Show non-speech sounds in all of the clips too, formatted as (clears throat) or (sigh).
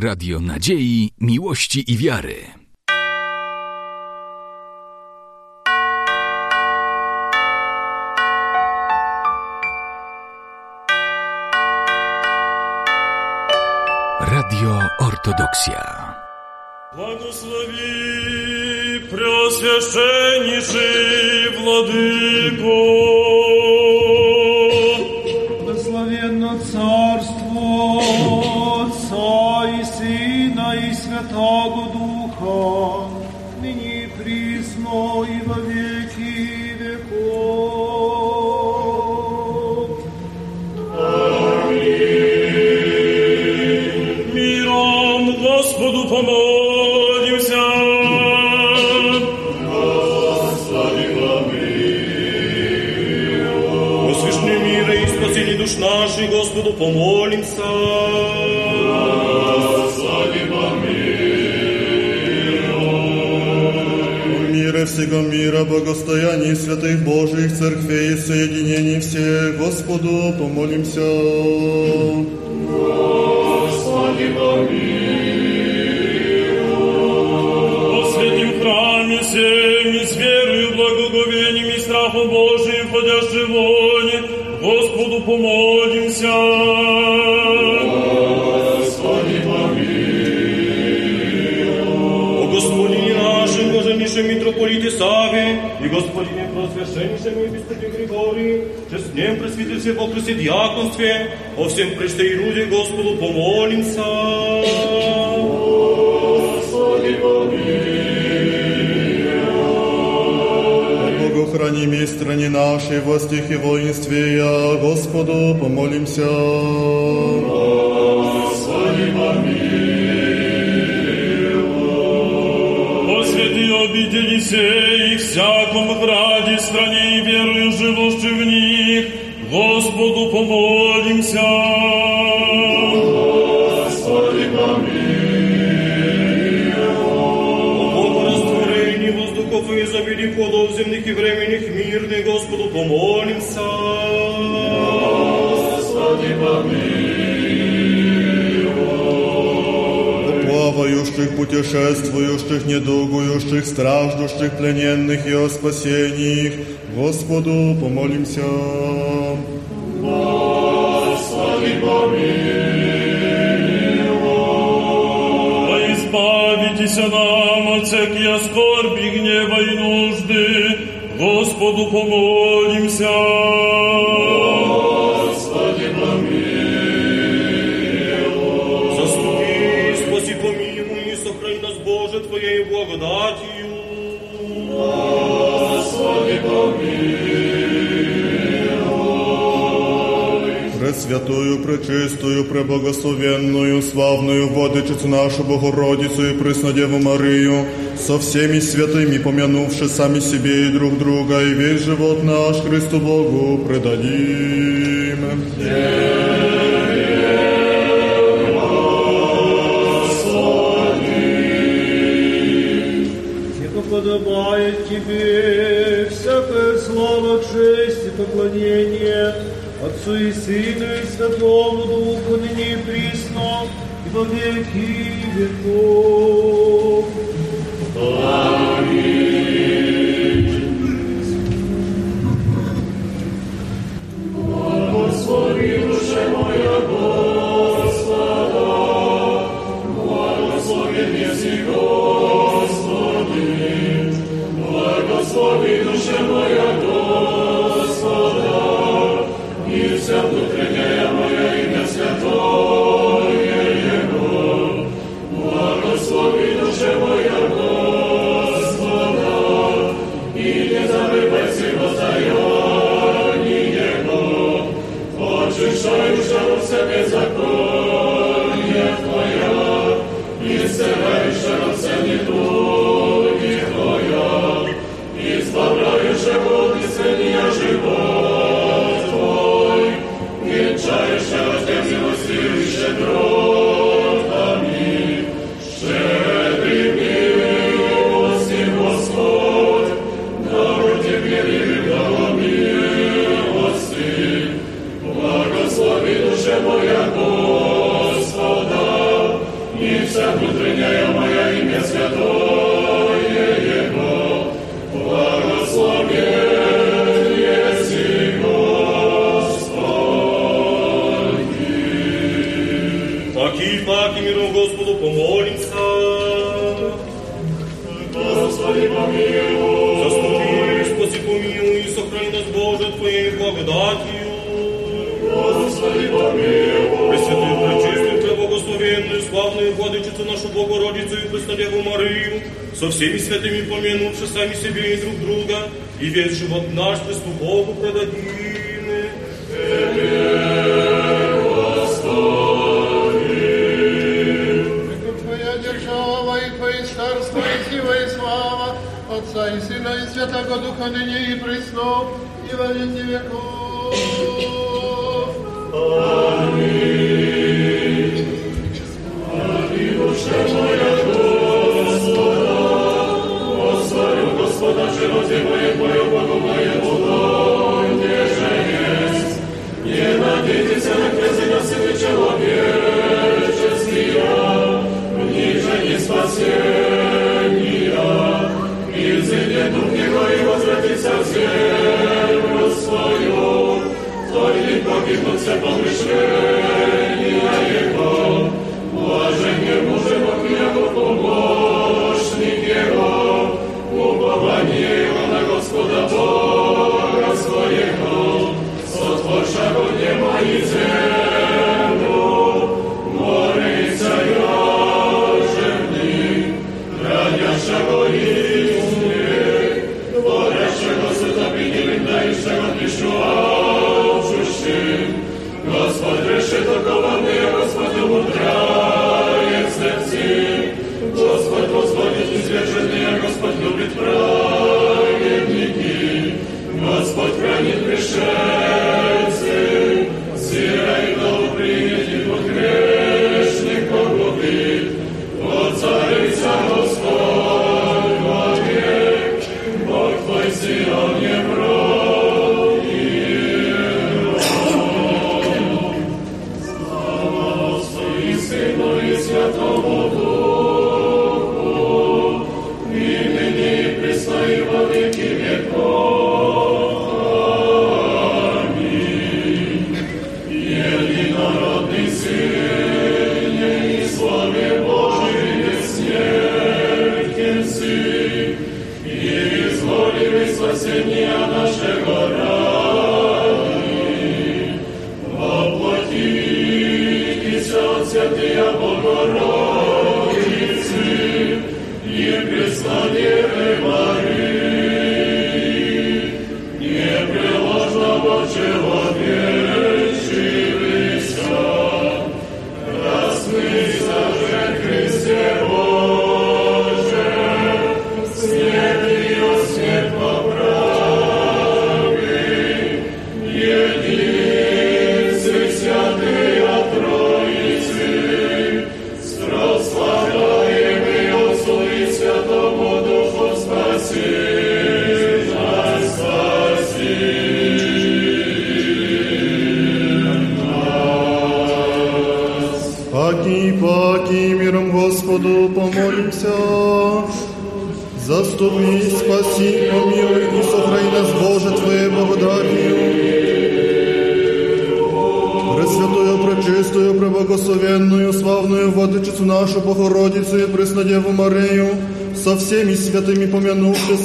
Radio Nadziei, Miłości i Wiary. Radio Ortodoksja. Błogosławi Preoswieszeniszy Władimir присно и во веки веков. миром Господу помолимся. Господи, мира и спасение душ наших, Господу помолимся. Всего мира, благостоянии святых Божьих церквей и соединений всех, Господу помолимся. О святим храме всем и с верою, благоговением и страхом Божиим, входящий воне, Господу помолимся. Нашем, митрополите Саве и Господине просвященнейшем епископе Григории, честнем пресвитерстве во Христе диаконстве, о всем прежде и руде Господу помолимся. Богу храними стране нашей, властях и воинстве, я Господу помолимся. О святые обители сей, всяком граде, стране и верою живущих в них, Господу помолимся. О Богорастворении воздухов и изобилии плодов земных и временных мирных, Господу помолимся. О Плавающих, путешествующих, недугующих, страждущих, плененных и о спасении их, Господу помолимся. Во избавитесь нам от всякие скорби, гнева и нужды, Господу помолимся. Твоей благодатью. Пресвятую, пречистую, преблагословенную, славную Владычицу нашу Богородицу и Преснодеву Марию, со всеми святыми помянувши сами себе и друг друга, и весь живот наш Христу Богу предадим. Яко подобает Тебе всякая слава, честь и поклонение Отцу и Сыну и Святому Духу, ныне и присно, и во веки веков. Благослови со всеми святыми помянувши сами себе и друг друга, и весь живот наш Христу Богу предадим. Отца и Сына и Святого Духа ныне и присно и во веки веков. Паки,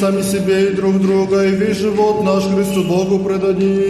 сами себе и друг друга, и весь живот наш Христу Богу предадим.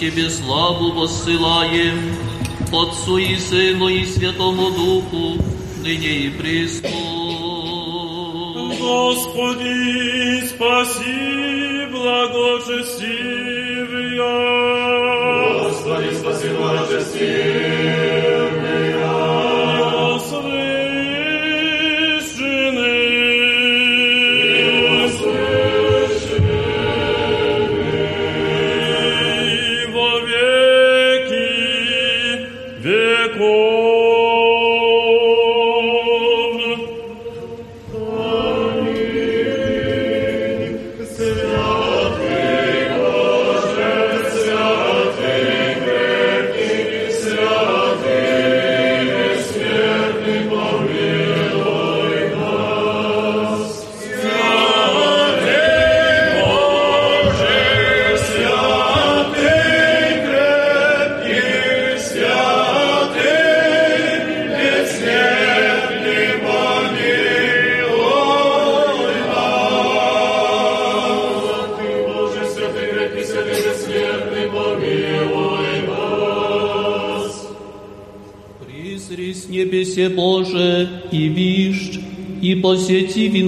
Тебе славу посылаем Отцу и Сыну и Святому Духу, ныне и присно. Господи, спаси благочестивые. Господи, спаси благочестивые.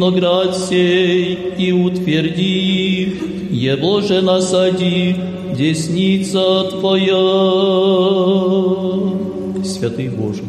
Виноград сей, и утверди, его же насади, десница Твоя. Святый Боже,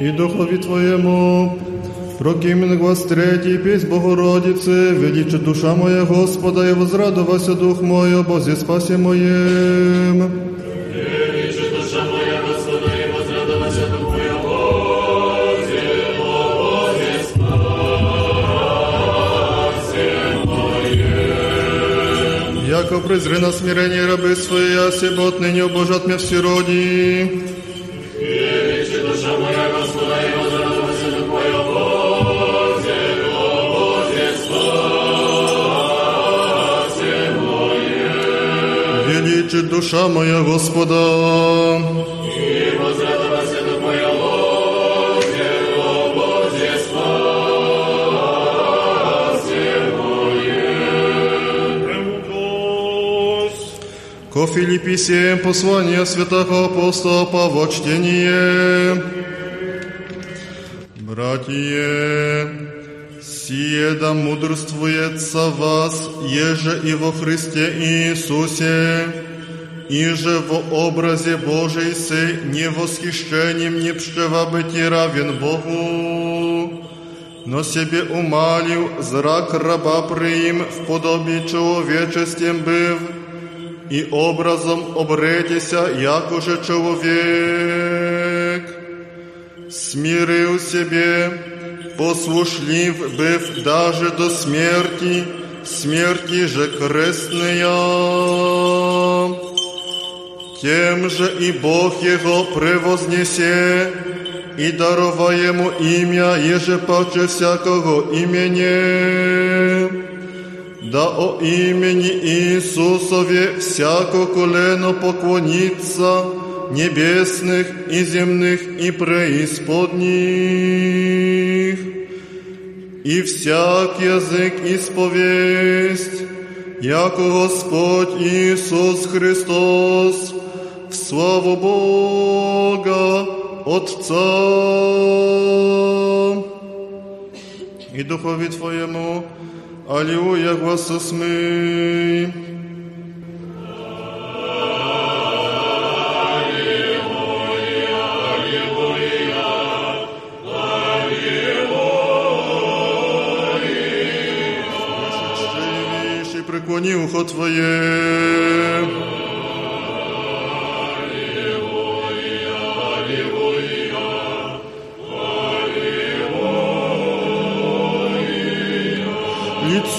И Духови Твоему прокимен глас третий, песнь Богородицы, величи душа моя Господа, и возрадовался дух мой, о Бозе спасе моем. Величи душа моя Господа, и возрадовался дух мой, о Боге, о Боге, спасе моем. Яко презри на смирение рабы свои, я себе отныне обожат меня все роди. Душа моя Господа. И возрадовался дух мой, о Боге, спасе. Премудрость. Ко Филиппи 7, послание святого апостола Павла, чтение. Братья, сие да мудрствуется вас, еже и во Христе Иисусе, и же во образе Божий се не восхищением не пшева быть равен Богу, но себе умалил зрак раба приим в подобии человечествем быв, и образом обретися, як уже человек. Смирил себе, послушлив быв даже до смерти, смерти же крестная. Тем же и Бог его превознесе, и дарова ему имя, еже паче всякого имени. Да о имени Иисусове всяко колено поклонится, небесных и земных и преисподних. И всяк язык исповесть, яко Господь Иисус Христос, в славу Бога Отца и Духови Твоему, Аллилуйя, гласа смей. Вишь и преклони ухо Твое.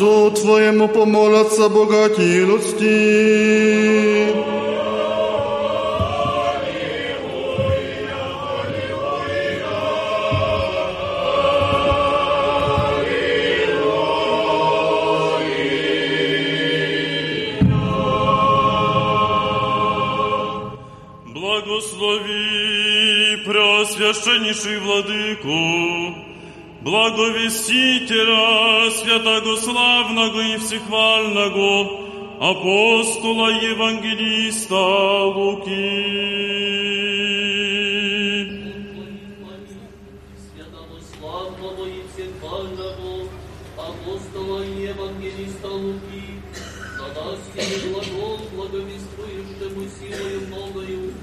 Лицу Твоему помолятся богатилости. Благослови Преосвященнейший Владыку, Благовестителя, святого славного и всехвального, апостола Евангелиста Луки. Святого славного и всехвального апостола евангелиста Луки, сей глагол, благовествующему силою новою,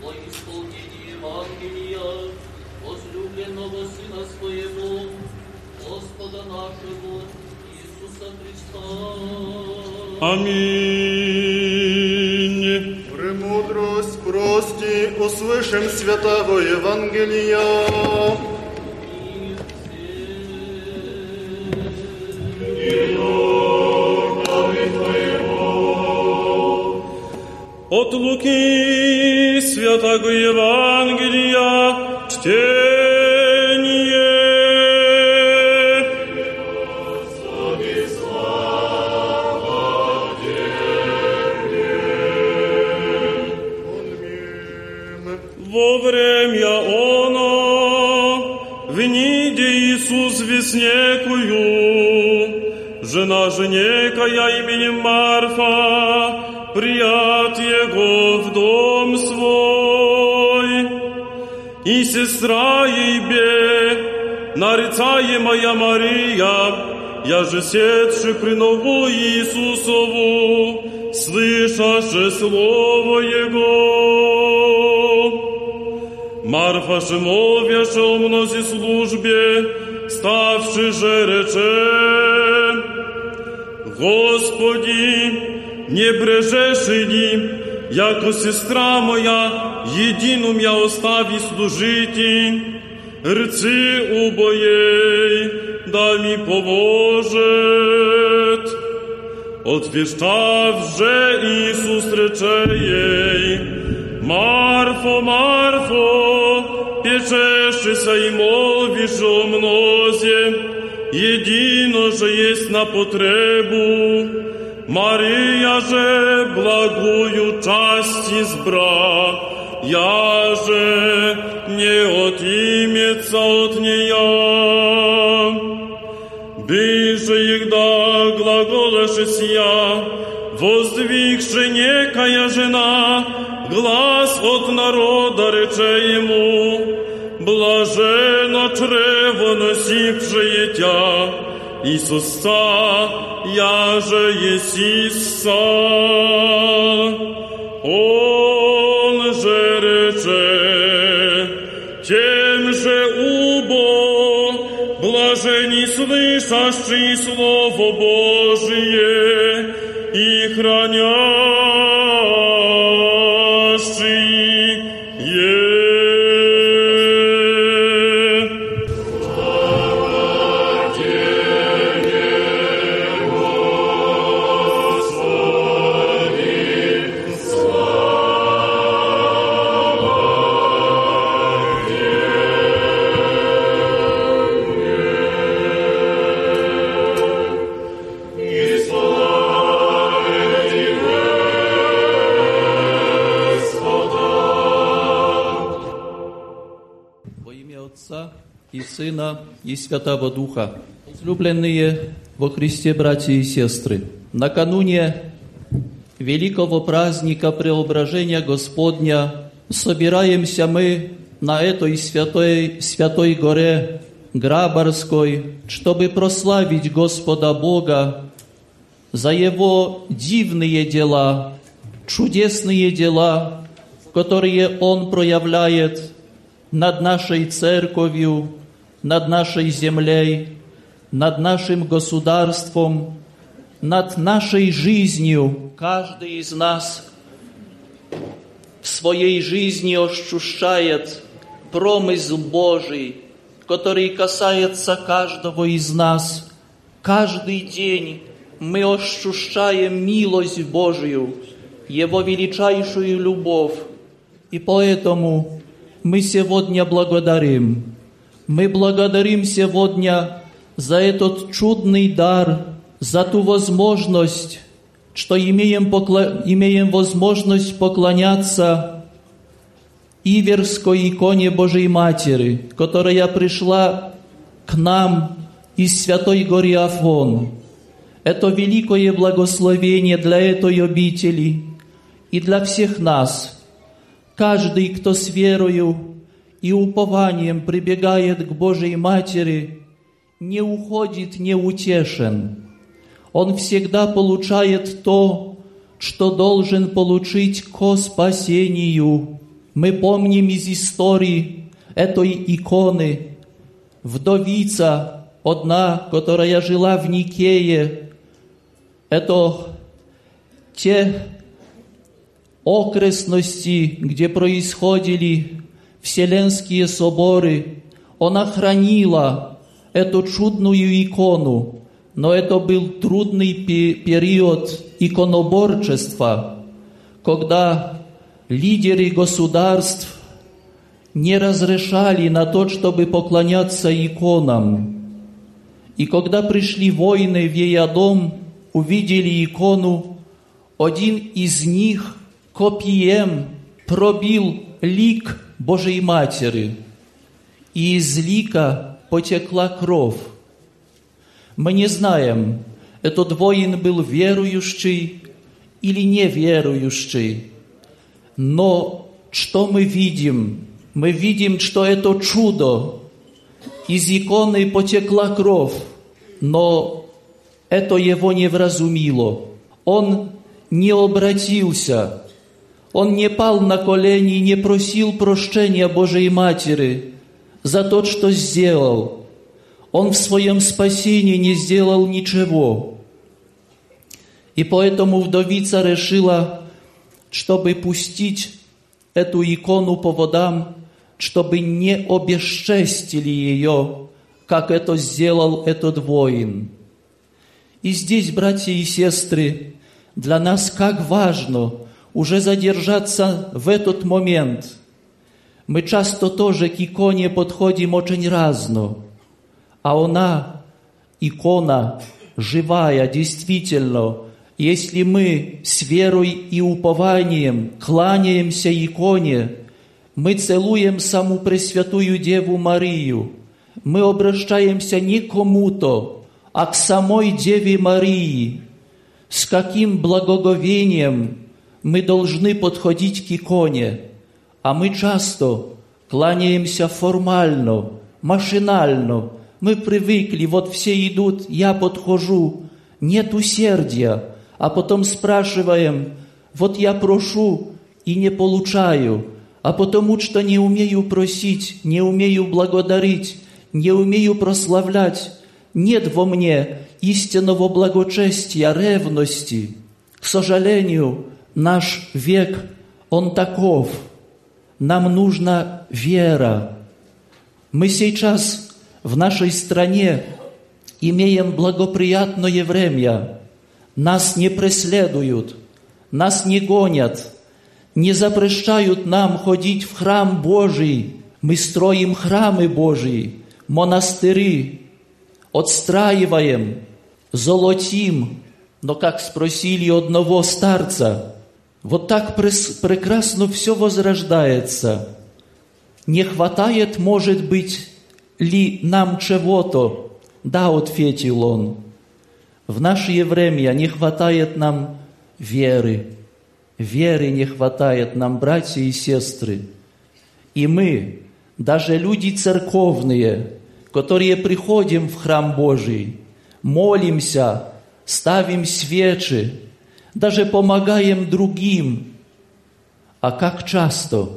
во исполнение Евангелия, возлюбленного Сына Своего, Господа нашего, Иисуса Христа. Аминь. Премудрость прости, услышим святого Евангелия. От Луки Святого Евангелия чтение. Во время оно, в ниде Иисус веснекую, жена женекая именем Марфа, прият его в дом и сестра ейбе, нарицаемая Мария, я же седши при нову Иисусову, слышаше слово Его. Марфа же мовяше о мнози службе, ставши же рече, Господи, не брежеши ли, яко сестра моя, єдину я оставі служити, рци убоєй, да мі поможет. Отвіщав же Ісус речеєй, Марфо, Марфо, печешися і мовіш о мнозі, єдино, що єсть на потребу, Мария же благую часть избра, я же не отимется от нея. Биже егда глаголаше сия, воздвигше некая жена, глаз от народа рече ему, блажено чрево носившее тя, Иисуса, я же Есиса. Он же рече, тем же убо, блажени слышащие Слово Божие и хранящие. И Святого Духа. Возлюбленные во Христе братья и сестры, накануне великого праздника Преображения Господня собираемся мы на этой святой, святой горе Грабарской, чтобы прославить Господа Бога за Его дивные дела, чудесные дела, которые Он проявляет над нашей церковью, над нашей землей, над нашим государством, над нашей жизнью. Каждый из нас в своей жизни ощущает промысл Божий, который касается каждого из нас. Каждый день мы ощущаем милость Божию, Его величайшую любовь. И поэтому мы сегодня благодарим. Мы благодарим сегодня за этот чудный дар, за ту возможность, что имеем, покла- имеем возможность поклоняться Иверской иконе Божьей Матери, которая пришла к нам из Святой горы Афон. Это великое благословение для этой обители и для всех нас. Каждый, кто с верою и упованием прибегает к Божьей Матери, не уходит неутешен. Он всегда получает то, что должен получить ко спасению. Мы помним из истории этой иконы вдовица одна, которая жила в Никее. Это те окрестности, где происходили вселенские соборы. Она хранила эту чудную икону, но это был трудный период иконоборчества, когда лидеры государств не разрешали на то, чтобы поклоняться иконам. И когда пришли воины в ее дом, увидели икону, один из них копьем пробил лик Божьей Матери, и из лика потекла кровь. Мы не знаем, этот воин был верующий или неверующий, но что мы видим? Мы видим, что это чудо. Из иконы потекла кровь, но это его не вразумило. Он не обратился, он не пал на колени и не просил прощения Божьей Матери за то, что сделал. Он в своем спасении не сделал ничего. И поэтому вдовица решила, чтобы пустить эту икону по водам, чтобы не обесчестили ее, как это сделал этот воин. И здесь, братья и сестры, для нас как важно уже задержаться в этот момент. Мы часто тоже к иконе подходим очень разно, а она, икона, живая, действительно, если мы с верой и упованием кланяемся иконе, мы целуем саму Пресвятую Деву Марию, мы обращаемся не кому-то, а к самой Деве Марии. С каким благоговением мы должны подходить к иконе, а мы часто кланяемся формально, машинально. Мы привыкли, вот все идут, я подхожу, нет усердия, а потом спрашиваем, вот я прошу и не получаю, а потому что не умею просить, не умею благодарить, не умею прославлять, нет во мне истинного благочестия, ревности. К сожалению, наш век, он таков. Нам нужна вера. Мы сейчас в нашей стране имеем благоприятное время – нас не преследуют, нас не гонят, не запрещают нам ходить в храм Божий. Мы строим храмы Божьи, монастыри, отстраиваем, золотим. Но как спросили одного старца, вот так прекрасно все возрождается. Не хватает, может быть, ли нам чего-то? Да, ответил он. В наше время не хватает нам веры. Веры не хватает нам, братья и сестры. И мы, даже люди церковные, которые приходим в храм Божий, молимся, ставим свечи, даже помогаем другим. А как часто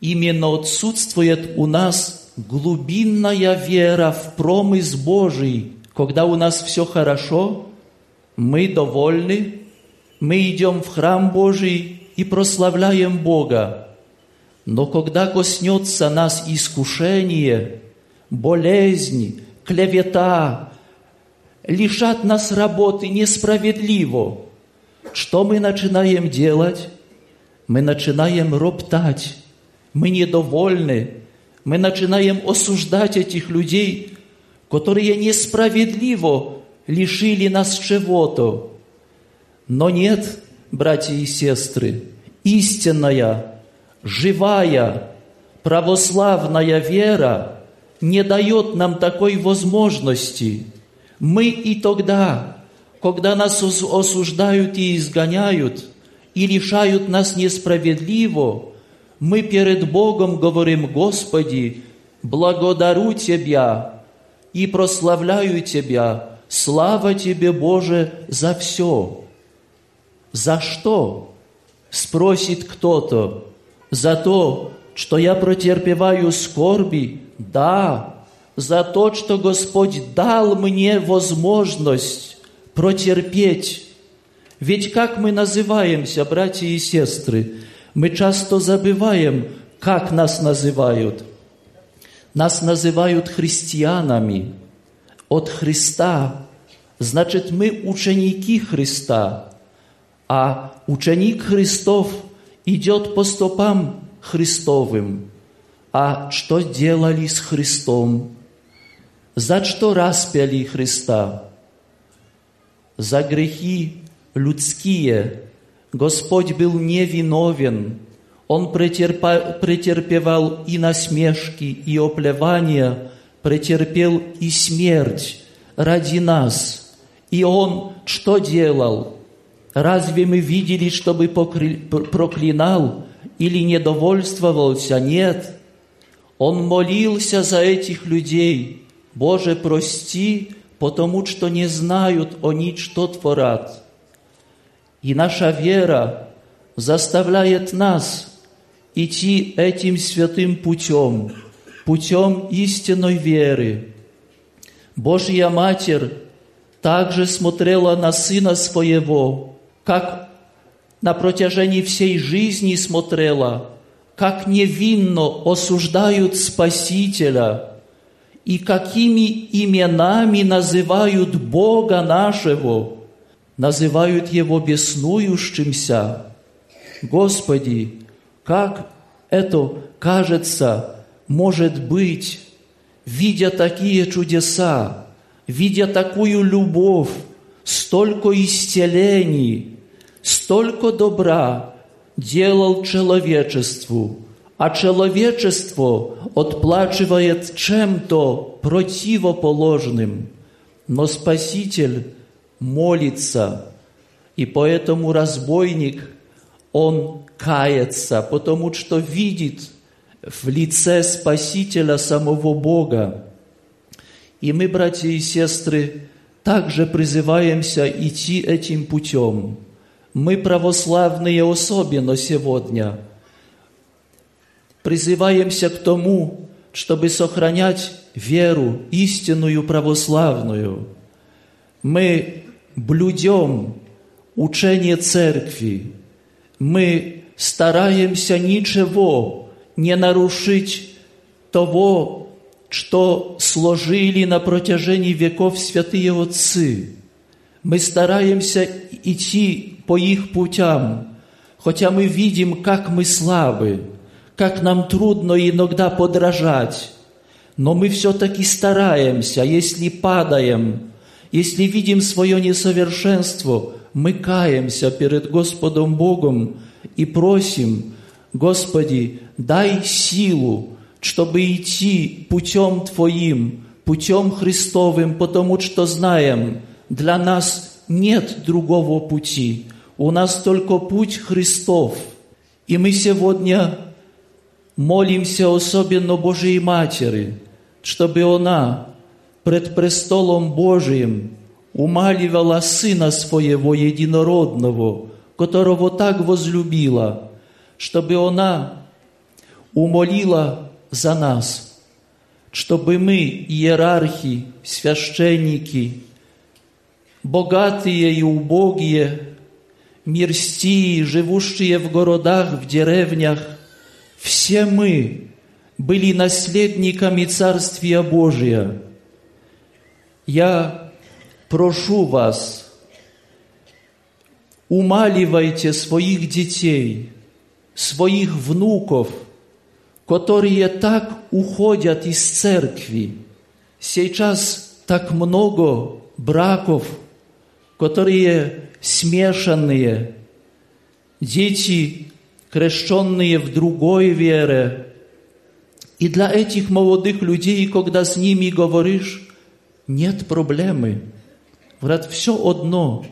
именно отсутствует у нас глубинная вера в промысл Божий – когда у нас все хорошо, мы довольны, мы идем в храм Божий и прославляем Бога. Но когда коснется нас искушение, болезнь, клевета, лишат нас работы несправедливо, что мы начинаем делать? Мы начинаем роптать, мы недовольны, мы начинаем осуждать этих людей, которые несправедливо лишили нас чего-то. Но нет, братья и сестры, истинная, живая, православная вера не дает нам такой возможности. Мы и тогда, когда нас ос- осуждают и изгоняют, и лишают нас несправедливо, мы перед Богом говорим, Господи, благодарю Тебя и прославляю Тебя, слава Тебе, Боже, за все. За что? Спросит кто-то. За то, что я протерпеваю скорби? Да. За то, что Господь дал мне возможность протерпеть. Ведь как мы называемся, братья и сестры? Мы часто забываем, как нас называют. Нас называют христианами от Христа. Значит, мы ученики Христа. А ученик Христов идет по стопам Христовым. А что делали с Христом? За что распяли Христа? За грехи людские. Господь был невиновен. Он претерпевал и насмешки, и оплевания, претерпел и смерть ради нас. И Он что делал? Разве мы видели, чтобы проклинал или недовольствовался? Нет. Он молился за этих людей. Боже, прости, потому что не знают они, что творят. И наша вера заставляет нас идти этим святым путем, путем истинной веры. Божья Матерь также смотрела на Сына Своего, как на протяжении всей жизни смотрела, как невинно осуждают Спасителя и какими именами называют Бога нашего, называют Его беснующимся. Господи, как это, кажется, может быть, видя такие чудеса, видя такую любовь, столько исцелений, столько добра делал человечеству, а человечество отплачивает чем-то противоположным. Но Спаситель молится, и поэтому разбойник, он кается, потому что видит в лице Спасителя самого Бога. И мы, братья и сестры, также призываемся идти этим путем. Мы, православные особенно сегодня, призываемся к тому, чтобы сохранять веру истинную православную. Мы блюдем учение церкви. Мы стараемся ничего не нарушить того, что сложили на протяжении веков святые отцы. Мы стараемся идти по их путям, хотя мы видим, как мы слабы, как нам трудно иногда подражать, но мы все-таки стараемся, если падаем, если видим свое несовершенство, мы каемся перед Господом Богом и просим, Господи, дай силу, чтобы идти путем Твоим, путем Христовым, потому что знаем, для нас нет другого пути. У нас только путь Христов. И мы сегодня молимся особенно Божьей Матери, чтобы она пред престолом Божиим умаливала Сына Своего Единородного, которого так возлюбила, чтобы она умолила за нас, чтобы мы, иерархи, священники, богатые и убогие, мирстии, живущие в городах, в деревнях, все мы были наследниками Царствия Божия. Я прошу вас, умаливайте своих детей, своих внуков, которые так уходят из церкви. Сейчас так много браков, которые смешанные, дети, крещенные в другой вере. И для этих молодых людей, когда с ними говоришь, нет проблемы. Говорят, все одно.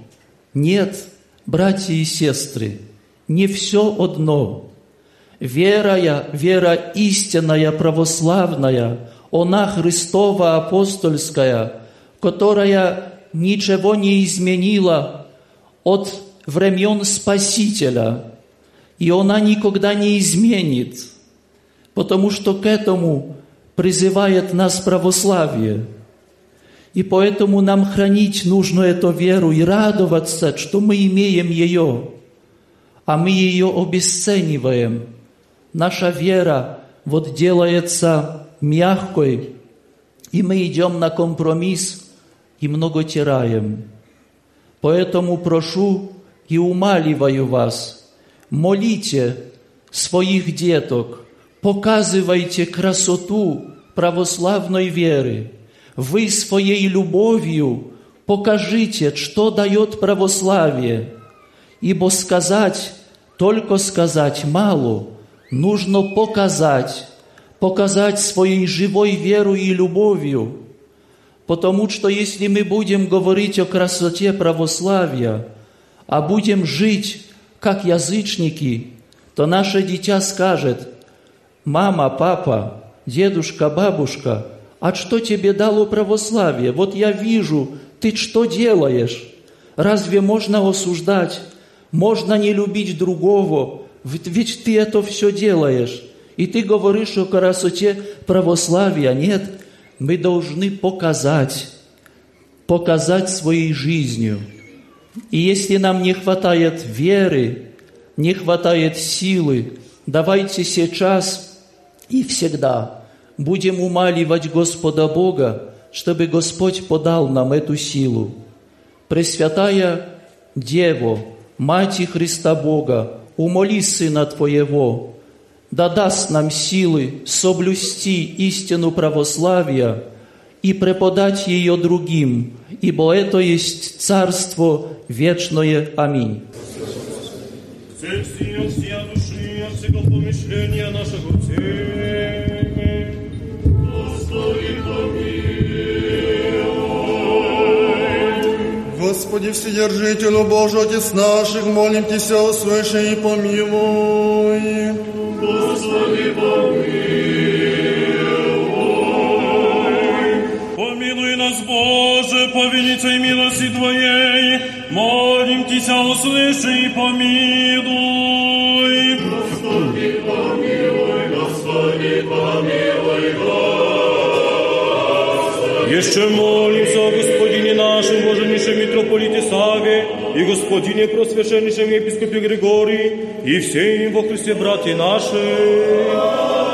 Нет, братья и сестры, не все одно. Вера, вера истинная, православная, она Христова апостольская, которая ничего не изменила от времен Спасителя, и она никогда не изменит, потому что к этому призывает нас православие. И поэтому нам хранить нужно эту веру и радоваться, что мы имеем ее, а мы ее обесцениваем. Наша вера вот делается мягкой, и мы идем на компромисс и много теряем. Поэтому прошу и умаливаю вас, молите своих деток, показывайте красоту православной веры. Вы своей любовью покажите, что дает православие. Ибо сказать, только сказать мало, нужно показать, показать своей живой верой и любовью. Потому что если мы будем говорить о красоте православия, а будем жить как язычники, то наше дитя скажет, «Мама, папа, дедушка, бабушка, а что тебе дало православие? Вот я вижу, ты что делаешь? Разве можно осуждать? Можно не любить другого? Ведь ты это все делаешь. И ты говоришь о красоте православия. Нет, мы должны показать, показать своей жизнью. И если нам не хватает веры, не хватает силы, давайте сейчас и всегда будем умаливать Господа Бога, чтобы Господь подал нам эту силу. Пресвятая Дево, Мать Христа Бога, умоли Сына Твоего, да даст нам силы соблюсти истину православия и преподать ее другим, ибо это есть Царство вечное. Аминь. Цель сия всея души, от всего помышления нашего тела. Господи, Господи, Вседержителю Божий, Отец наших, молим Тебя, услыши и помилуй. Господи, Помилуй Боже, по великой милости Твоей, молим Тебя, услыши и помилуй. Господи, помилуй, Господи, помилуй, Еще молимся о Господине нашем, Боженейшем митрополите Саве и Господине просвященнейшем епископе Григории и все им во Христе братья наши. Еще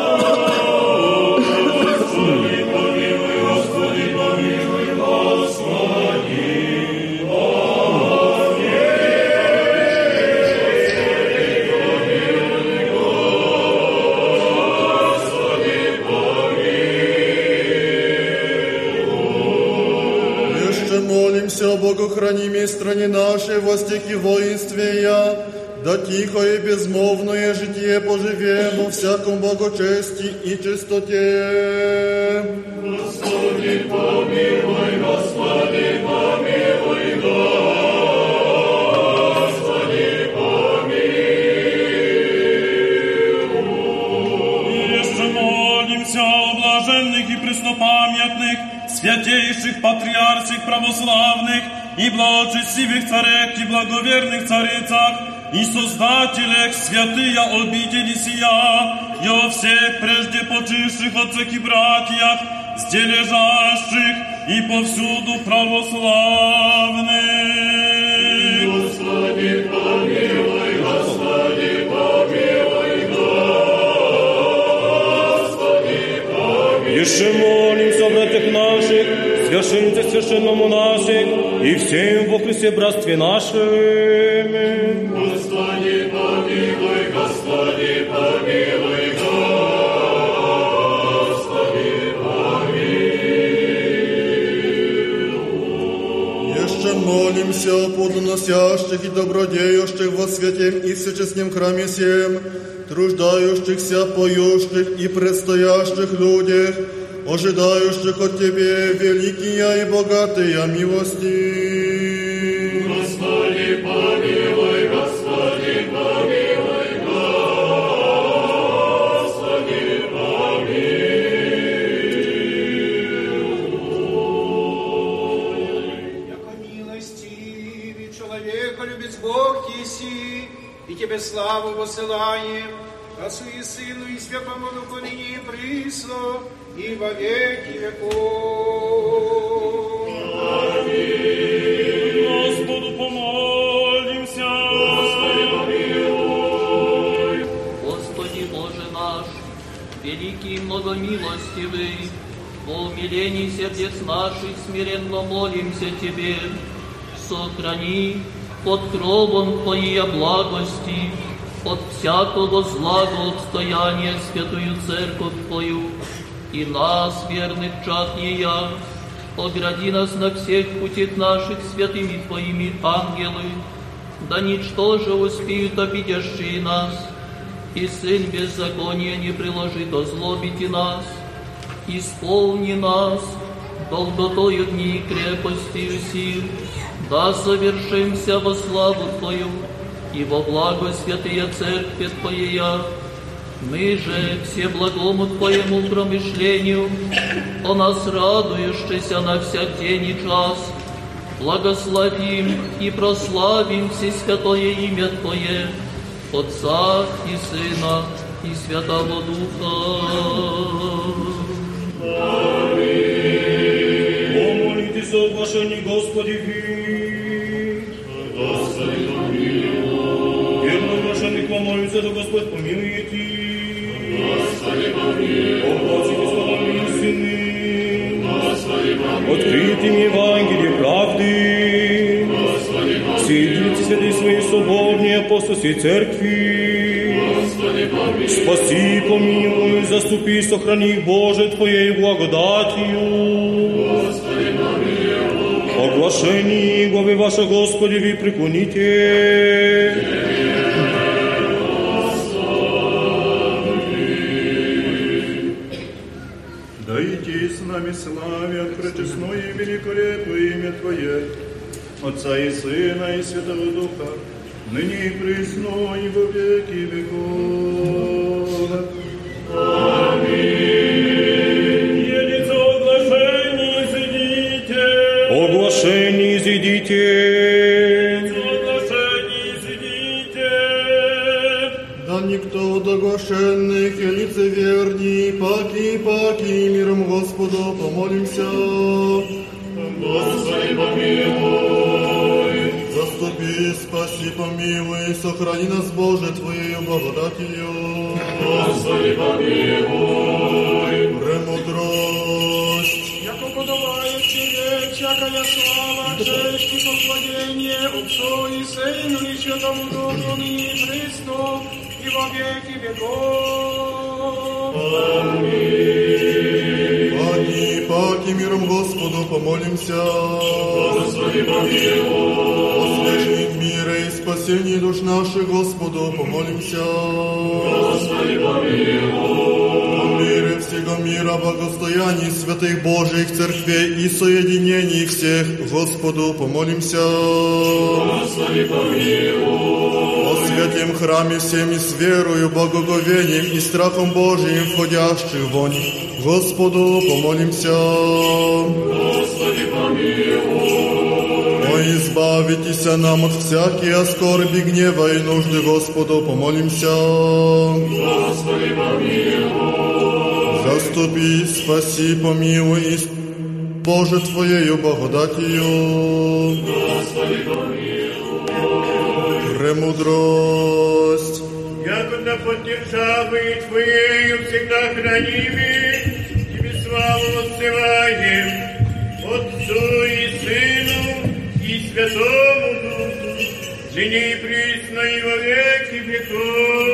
Богохранимой стране нашей, во стеки воинстве я, да тихо и безмолвное житие поживем во всяком благочестии и чистоте. Господи, помилуй, Господи, помилуй, Господи, Еще молимся о блаженных и преснопамятных, святейших патриарших православных и благочестивых царях и благоверных царицах, и создателях святые обители сия, и о всех прежде почивших отцах и братьях, здесь и повсюду православных. Господи, помилуй, Господи, помилуй, Господи, помилуй. Еще молимся о братьях священнице священному наших, и всем во Христе братстве нашем. Господи, помилуй, Господи, помилуй, Господи, Еще молимся о плодоносящих и добродеющих во святем и всечестном храме всем, труждающихся, поющих и предстоящих людях, ожидающих от Тебе великие и богатые милости. Господи, помилуй, Господи, помилуй, Господи, Яко милости человека любит Бог Еси, и Тебе славу посылаем, Отцу и Сыну и Святому Духу ныне и присно, и во веки веков. Господу помолимся. Господи Боже наш, великий и многомилостивый, по умилении сердец наших смиренно молимся Тебе, сохрани под кровом Твоей благости, от всякого злого отстояния святую церковь Твою, и нас, верных чад Ея, огради нас на всех путях наших святыми Твоими ангелы, да ничтоже успеют обидящие нас, и Сын беззакония не приложит озлобить нас, исполни нас долготою дни и крепостью сил, да совершимся во славу Твою и во благо святые Церкви Твоя. Мы же все благому Твоему промышлению, о нас радующийся на всяк день и час, благословим и прославим все святое имя Твое, Отца и Сына и Святого Духа. Помолитесь о Господи. Господи, помилуй, помолимся, да Господь помилует Господи, помилуй, Огласите словами истины. Господи, помилуй, Открытым Евангелие правды. Господи, помилуй, Соедините святые свои соборные апостольские церкви. Господи, помилуй, Спаси, помилуй, заступи, сохрани, Боже, Твоей благодатью. Господи, помилуй, Оглашение главы ваше, Господи, вы преклоните. Да иди с славя, пречестное и великолепное имя Твое, Отца и Сына и Святого Духа, ныне и присно и во веки веков. Благодатью. Господи, помилуй, Премудрость, Яко подобает тебе всякая слава, честь и поклонение Отцу и Сыну и Святому Духу ныне и присно, и во веки веков. паки, паки, миром Господу помолимся. Господи, помилуй, Освященник мира и спасение душ наших, Господу помолимся. Господи, помилуй, О мире всего мира, благостоянии святых Божьих церквей и соединении всех, Господу помолимся. Господи, помилуй, О святем храме всеми с верою, благоговением и страхом Божиим входящих вонь, Господу помолимся. Господи, помилуй, О, избавитесь нам от всякие скорби, гнева и нужды, Господу помолимся. Господи, помилуй, Заступи, спаси, помилуй, и Боже Твоею благодатью. Господи, помилуй, Премудрость, Якуда под державой Твоею всегда храними, Тебе славу отсылаем, Отцу и Святому Духу, ныне и присно и во веки веков.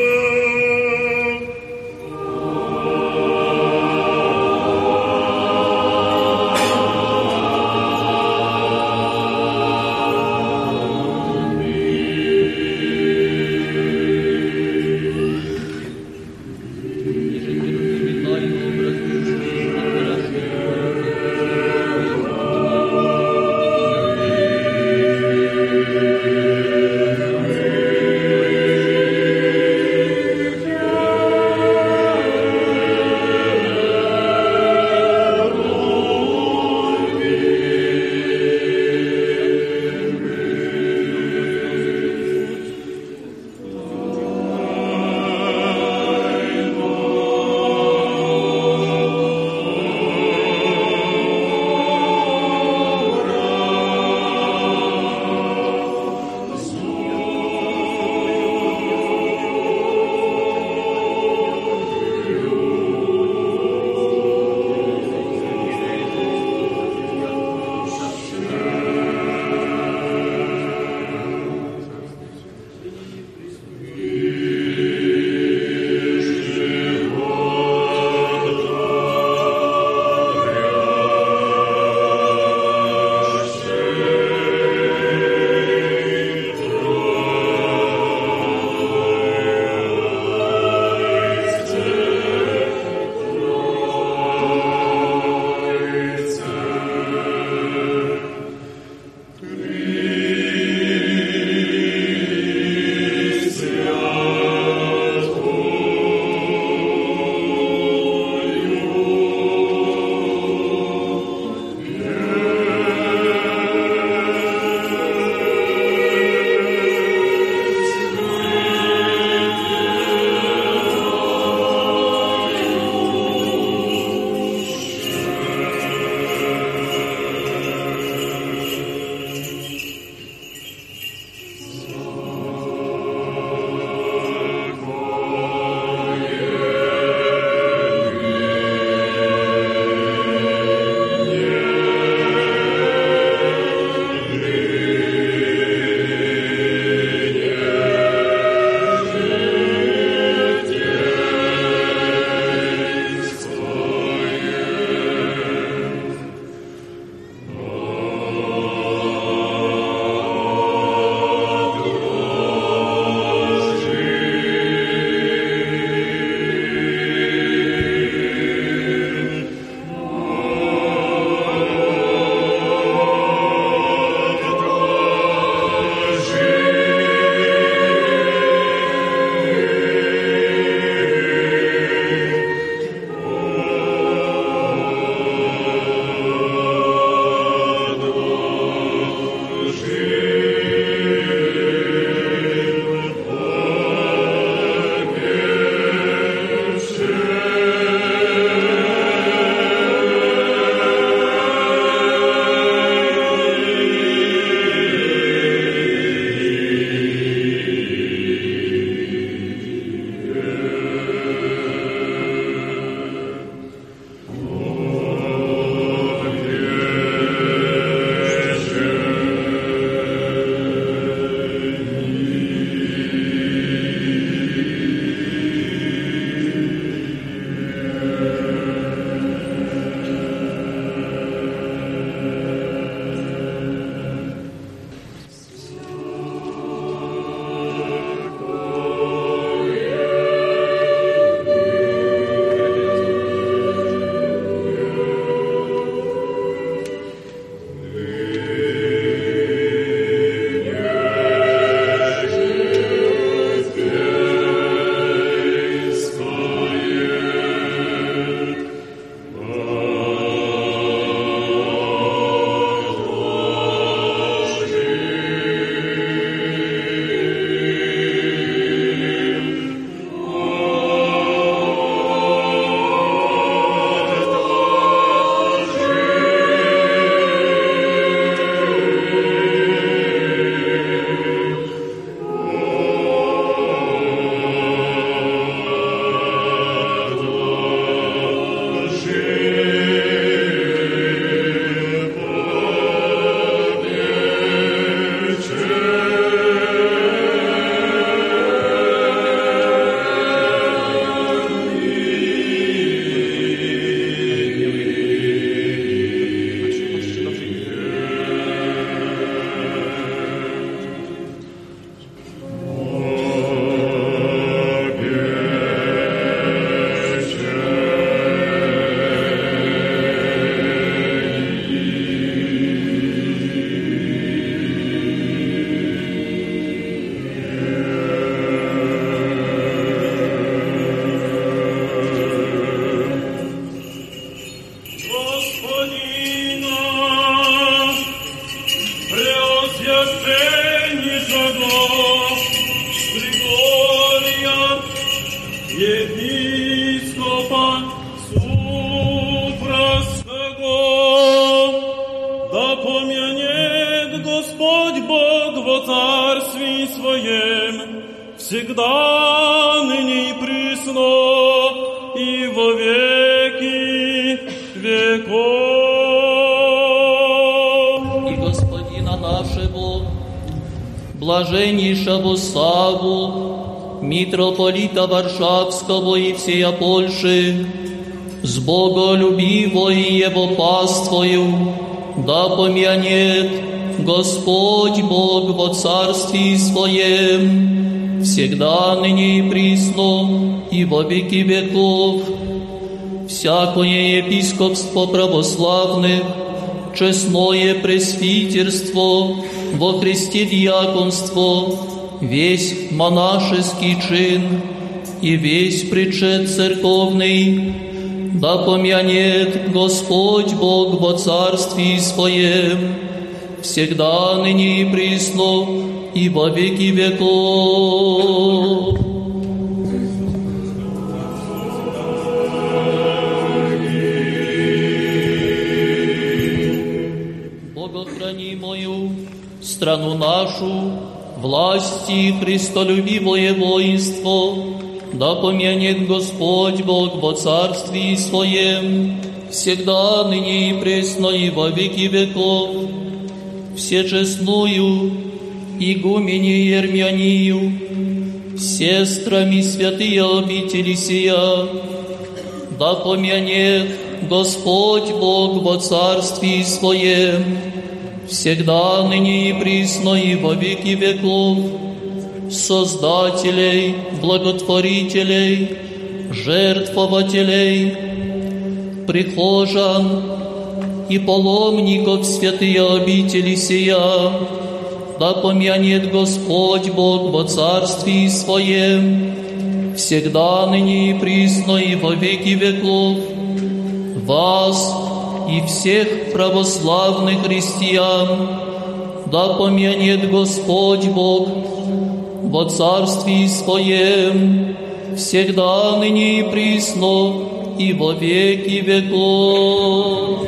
Митрополита Варшавского и всея Польши, с боголюбивой его паствою, да помянет Господь Бог во царстве Своем, всегда ныне и присно, и во веки веков. Всякое епископство православных, честное пресвитерство, во Христе диаконство, весь монашеский чин и весь причет церковный, да помянет Господь Бог во царстве Своем, всегда ныне и присно, и во веки веков. Богохранимую страну нашу, власти Христолюбивое воинство, да помянет Господь Бог во царстве Своем, всегда ныне и пресно и во веки веков, всечестную игумене Ермянию, сестрами святые обители сия, да помянет Господь Бог во царстве Своем, всегда ныне и присно и во веки веков, создателей, благотворителей, жертвователей, прихожан и паломников святые обители сия, да помянет Господь Бог во царстве Своем, всегда ныне и присно и во веки веков, вас и всех православных христиан, да помянет Господь Бог во царстве Своем, всегда ныне и присно и во веки веков.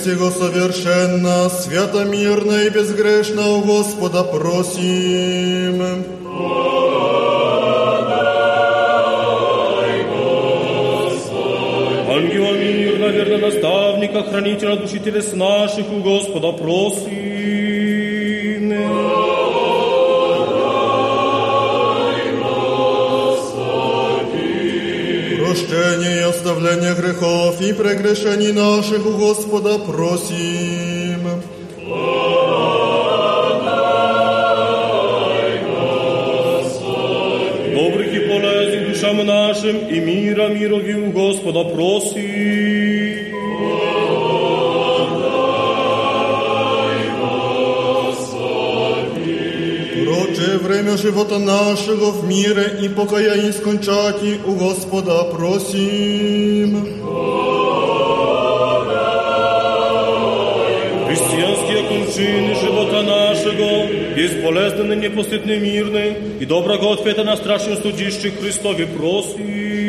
Всего совершенно, свято, мирно и безгрешно у Господа просим. Ангела мир, наверное, наставника, хранителя души телес наших у Господа просим. Оставление грехов и прегрешений наших у Господа просим. Добрых и полезных душам нашим и мира мирови у Господа просим. Живота нашего в мире и покаяние скончати у Господа просим. Христианские кончины живота нашего, безболезненны, непостыдны, мирны, и доброго ответа на страшном судище Христове просим.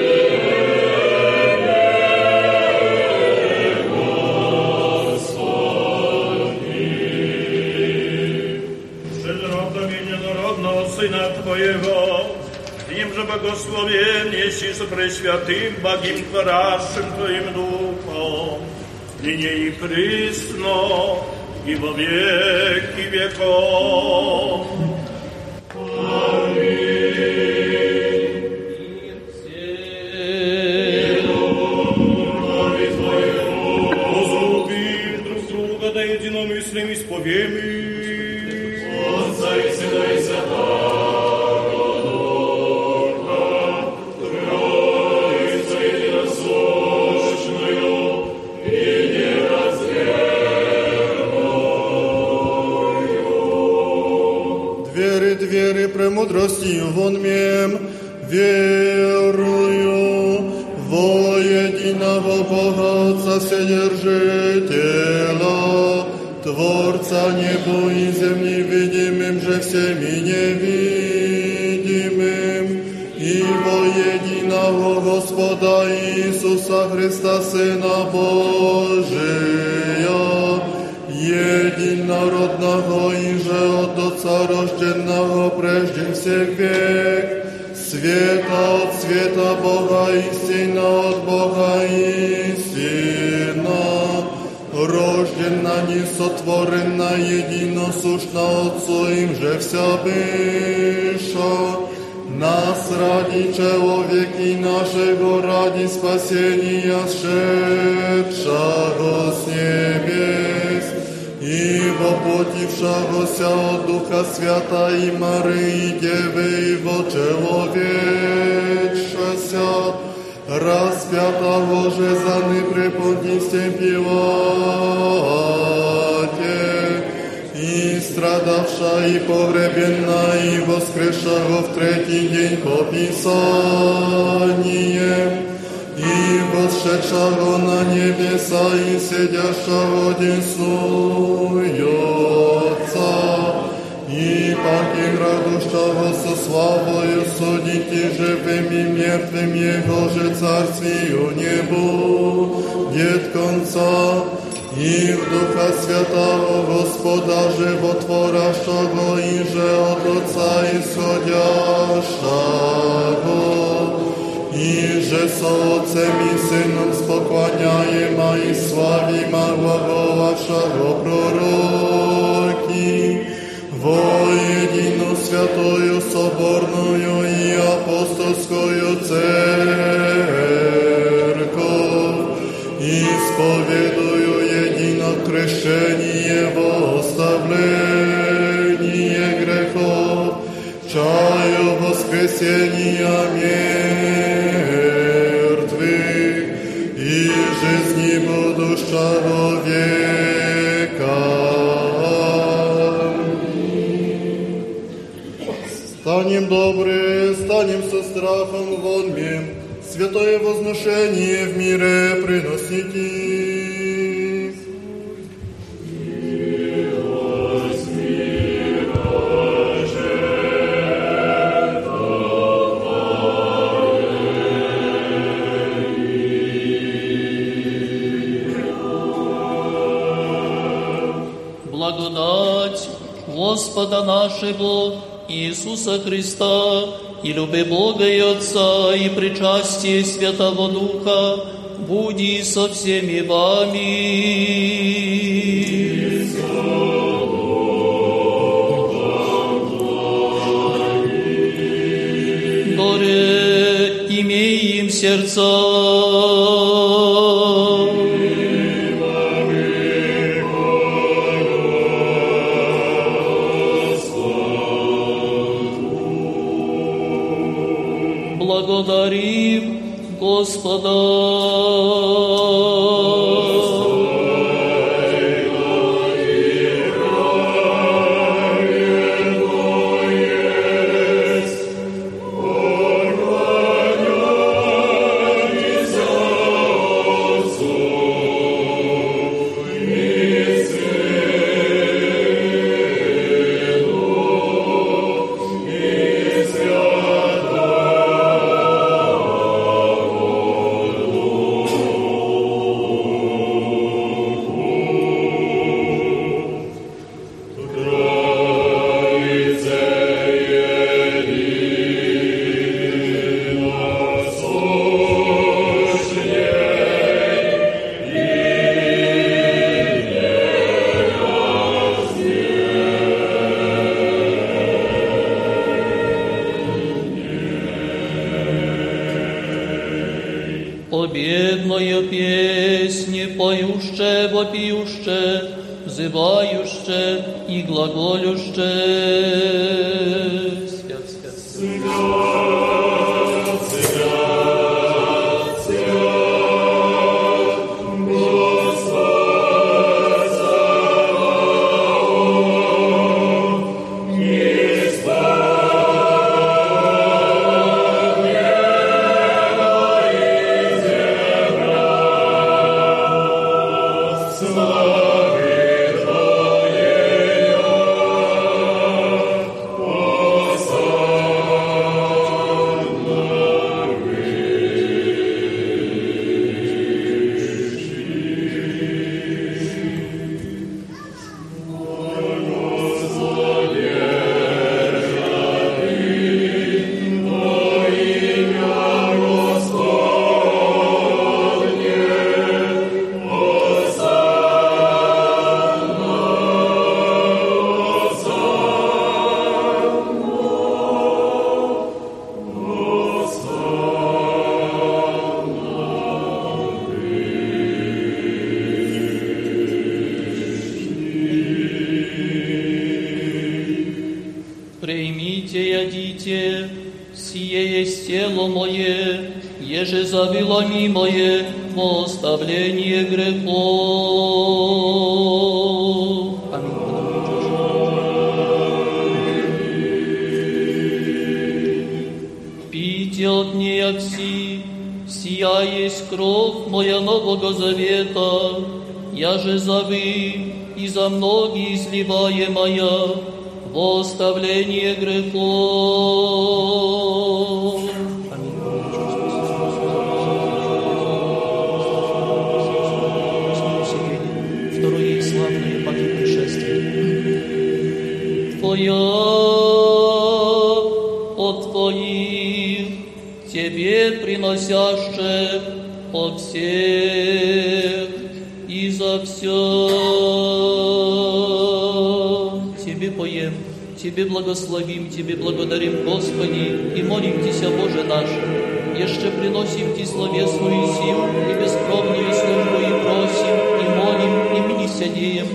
благословен си с пресвятым Богим хворашим Твоим Духом, ныне и присно, и во веки веков. Рождена, несотворена, единосущна Отцу им же вся быша, нас ради человеки нашего, ради спасения сшедшего с небес, и воплотившегося от Духа Свята и Марии Девы Его человечася, распятого же за непреподнестем Пилате, и страдавша и погребена, и воскресшего в третий день по Писаниям, и восшедшего на небеса, и сидящего десную и паки градущего со славою судите живым и мертвым Его же царствию небу, дед конца, и в Духа Святого Господа животворящего, и же от Отца исходящего, и же со Отцем и Сыном споклоняема и славима глаголавшего пророки, во едину святую соборную и апостольскую церковь, исповедую едино крещение во оставление грехов, чаю воскресения мертвых и жизни будущего века. Станем добры, станем со страхом вонмем, святое возношение в мире приносите. Господа нашего Иисуса Христа и любы Бога и Отца и причастие Святого Духа буди со всеми вами. Горе имеем сердца. Господа. Господи, и молим Тися, Боже наш, еще приносим Ти словесную силу и бескровную службу и просим, и молим, и мини сядеем,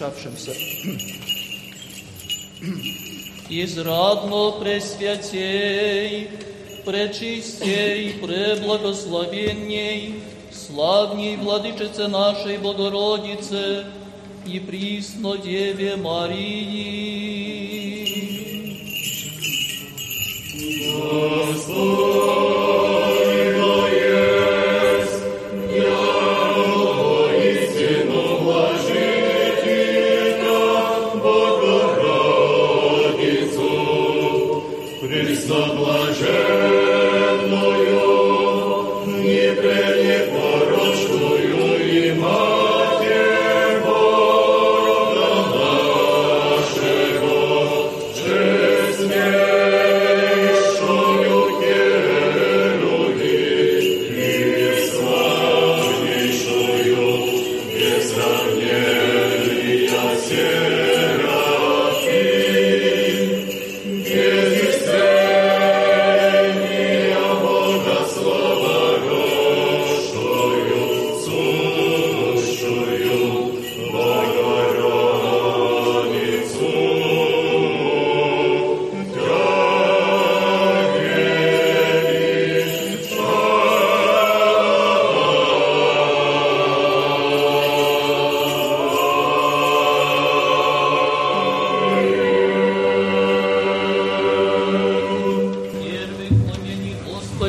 веры скончавшемся. Израдно пресвятей, пречистей, преблагословенней, славней владычице нашей Богородице и присно Деве Марии.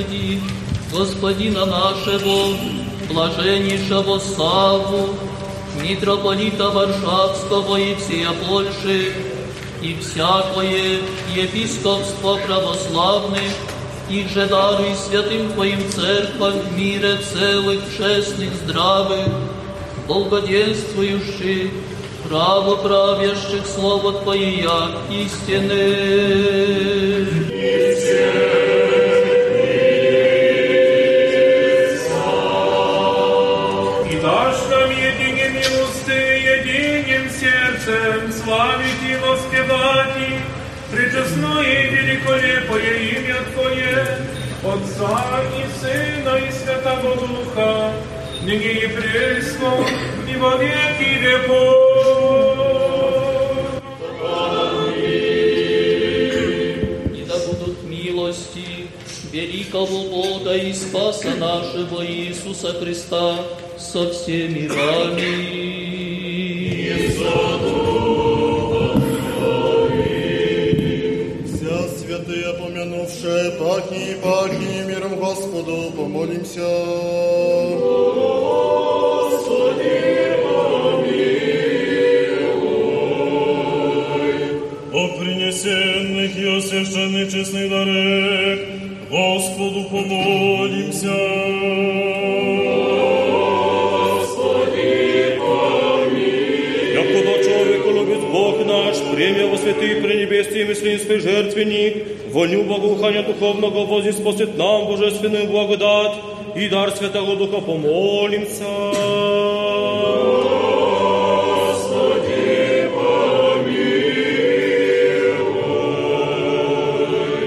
Господи, Господина нашего, блаженнейшего Саву, митрополита Варшавского и всея Польши, и всякое епископство православных, и же даруй святым Твоим церковь в мире целых, честных, здравых, благоденствующих, правоправящих Слово Твое, як истины. Пречестное и великолепое имя Твое, Отца и Сына и Святого Духа, ныне и пресно, и во веки веков. и да будут милости великого Бога и Спаса нашего Иисуса Христа со всеми вами. Помянувшие, пахни и пахни миром Господу, помолимся. О принесенных и освященных честных дарах, Господу помолимся. Якого човеку любит Бог наш, премия во святый пренебесный мыслинский жертвенник, воню благоухания духовного возвеспосит нам божественную благодать и дар Святого Духа помолимся.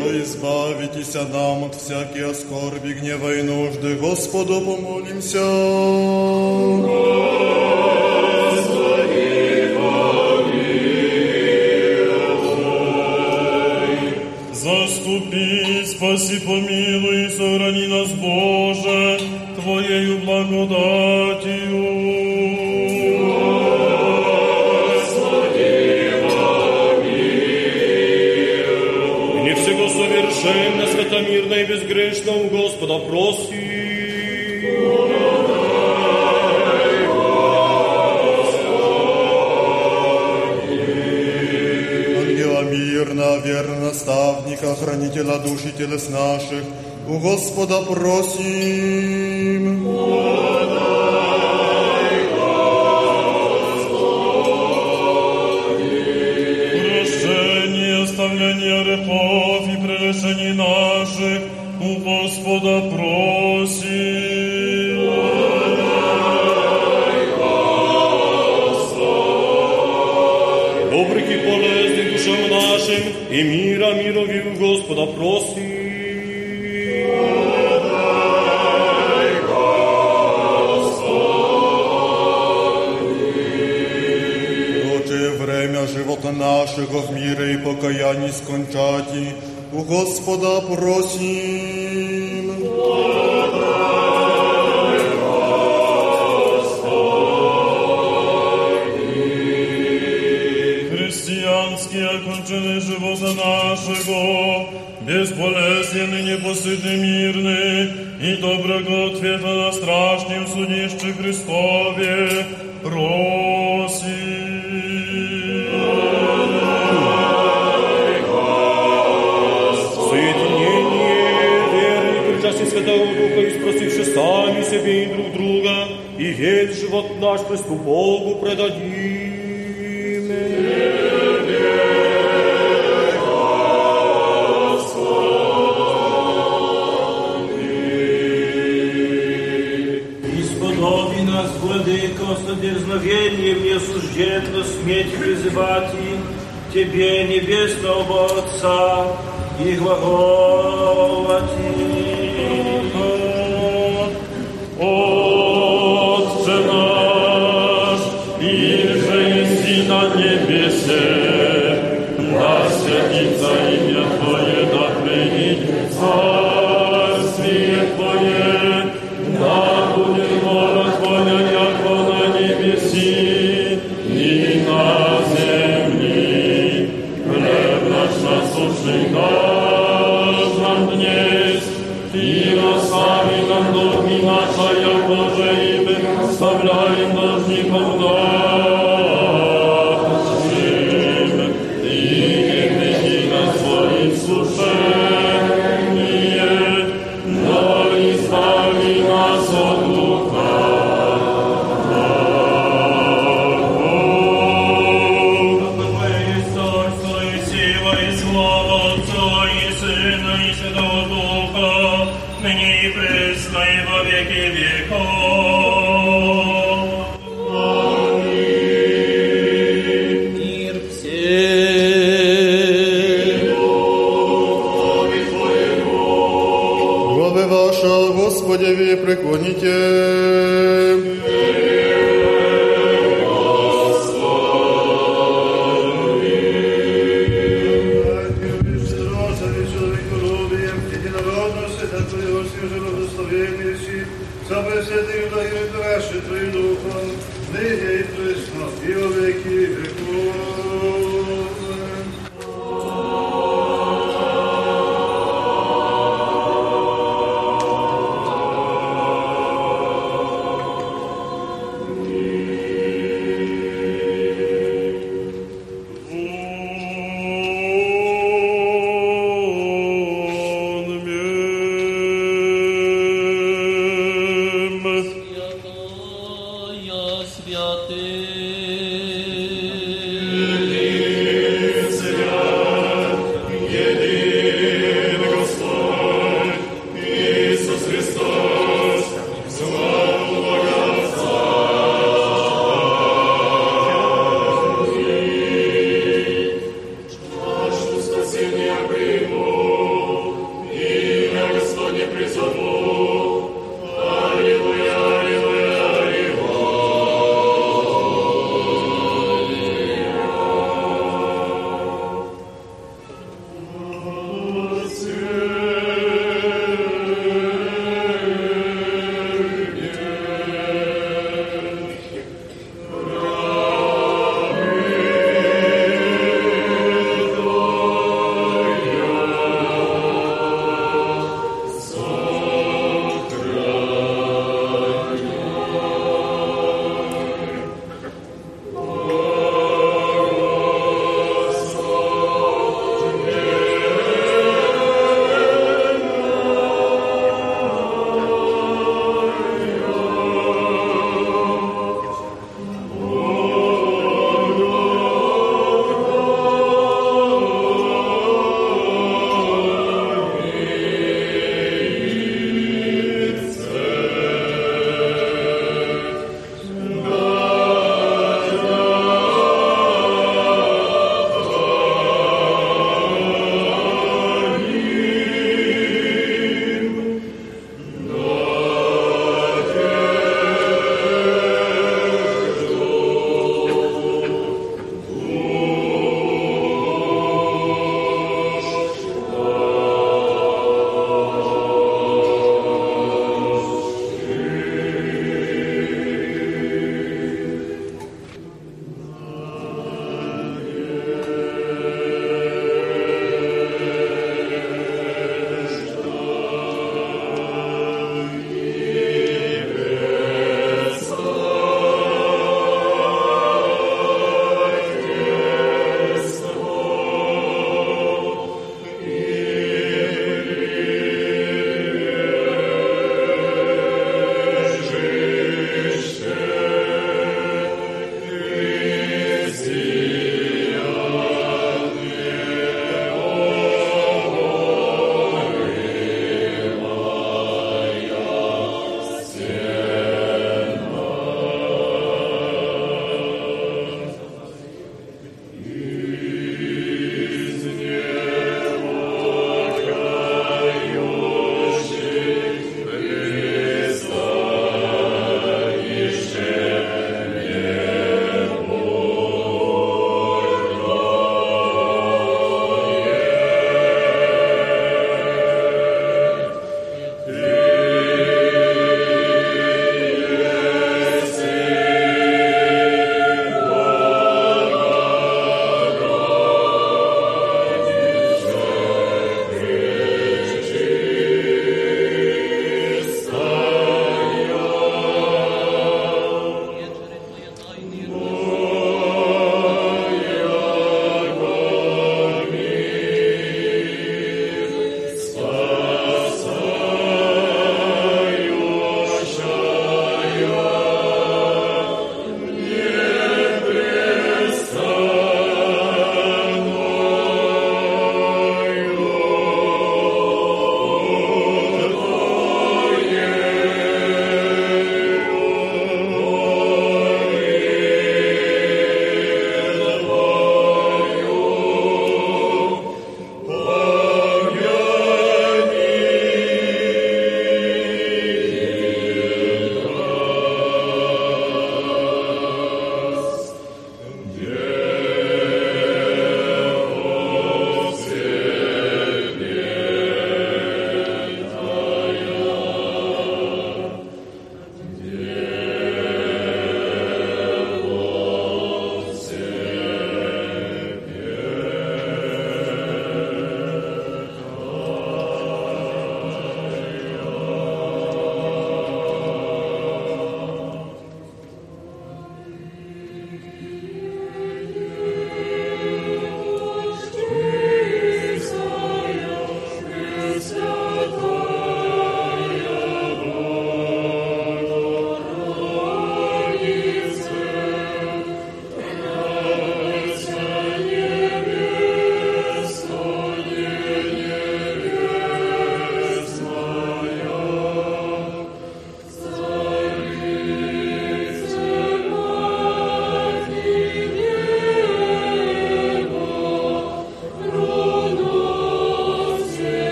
О, избавитеся нам от всякие скорби, гнева и нужды, Господу помолимся. Спаси, помилуй, сохрани нас, Боже, Твоею благодатью. И не всего совершенно, святомирно и безгрешно у телес наших, у Господа просим. našem i mira mirovi u gospoda prosim. Живота нашего в мире и покаяние скончати, у Господа просим. Бесполезен и непосыдный мирный, и доброго ответа на страшнем судище Христове просим. Святого Духа, и спросивши сами себе и друг друга, и весь живот наш Христу Богу предадим.